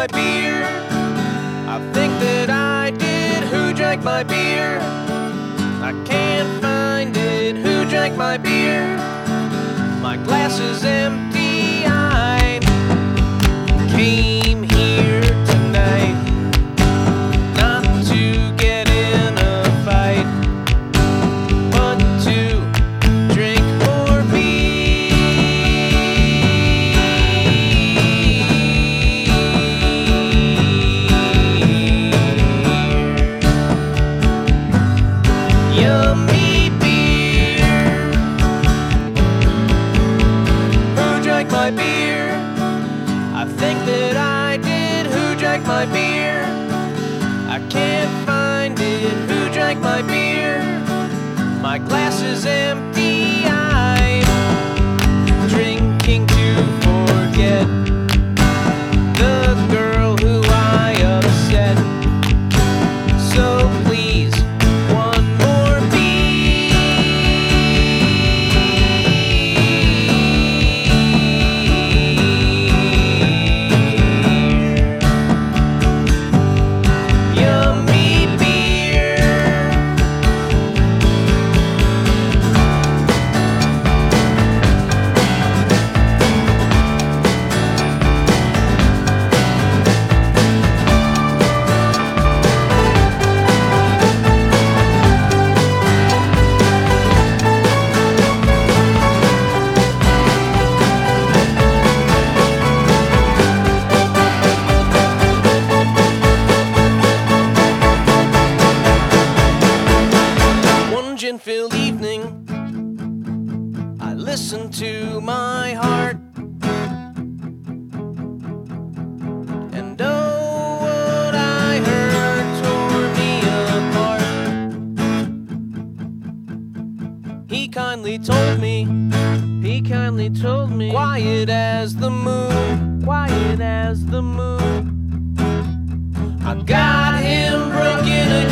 my beer? I think that I did. Who drank my beer? I can't find it. Who drank my beer? My glass is empty. My beer? I think that I did. Who drank my beer? I can't find it. Who drank my beer? My glass is empty. Gin filled evening, I listened to my heart. And oh, what I heard tore me apart. He kindly told me, he kindly told me, quiet as the moon, quiet as the moon. I got him broken again,